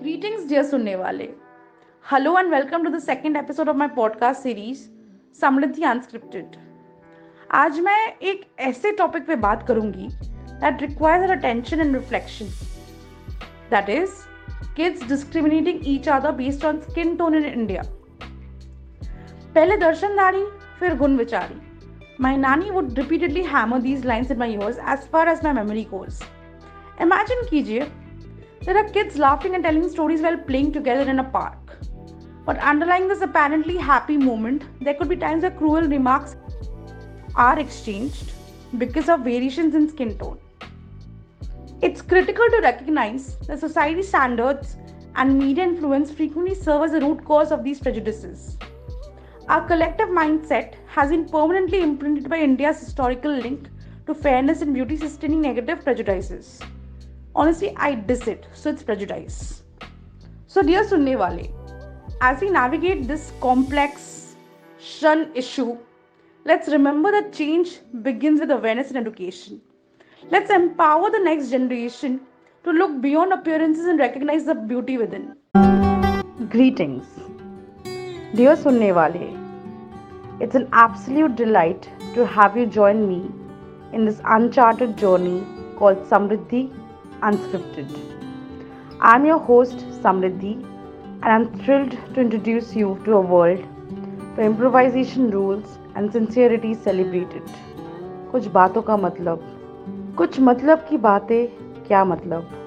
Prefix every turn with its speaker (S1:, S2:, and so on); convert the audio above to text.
S1: Greetings, dear सुनने वाले. Hello and welcome to the second episode of my podcast series Samriddhi unscripted आज मैं एक ऐसे टॉपिक पे बात करूँगी that requires attention and reflection that is kids discriminating each other based on skin tone in India पहले दर्शनधारी फिर गुण विचारी My nanny would repeatedly hammer these lines in my ears as far as my memory goes. Imagine कीजिए there are kids laughing and telling stories while playing together in a park. But underlying this apparently happy moment, there could be times where cruel remarks are exchanged because of variations in skin tone. It's critical to recognize that society standards and media influence frequently serve as the root cause of these prejudices. Our collective mindset has been permanently imprinted by India's historical link to fairness and beauty, sustaining negative prejudices. Honestly, I diss it, so it's prejudice. So, dear Sunne Wale, as we navigate this complex shun issue, let's remember that change begins with awareness and education. Let's empower the next generation to look beyond appearances and recognize the beauty within. Greetings. Dear Sunne Wale, it's an absolute delight to have you join me in this uncharted journey called Samriddhi Unscripted. I'm your host Samriddhi and I'm thrilled to introduce you to a world where improvisation rules and sincerity is celebrated. कुछ बातों का मतलब कुछ मतलब की बातें क्या मतलब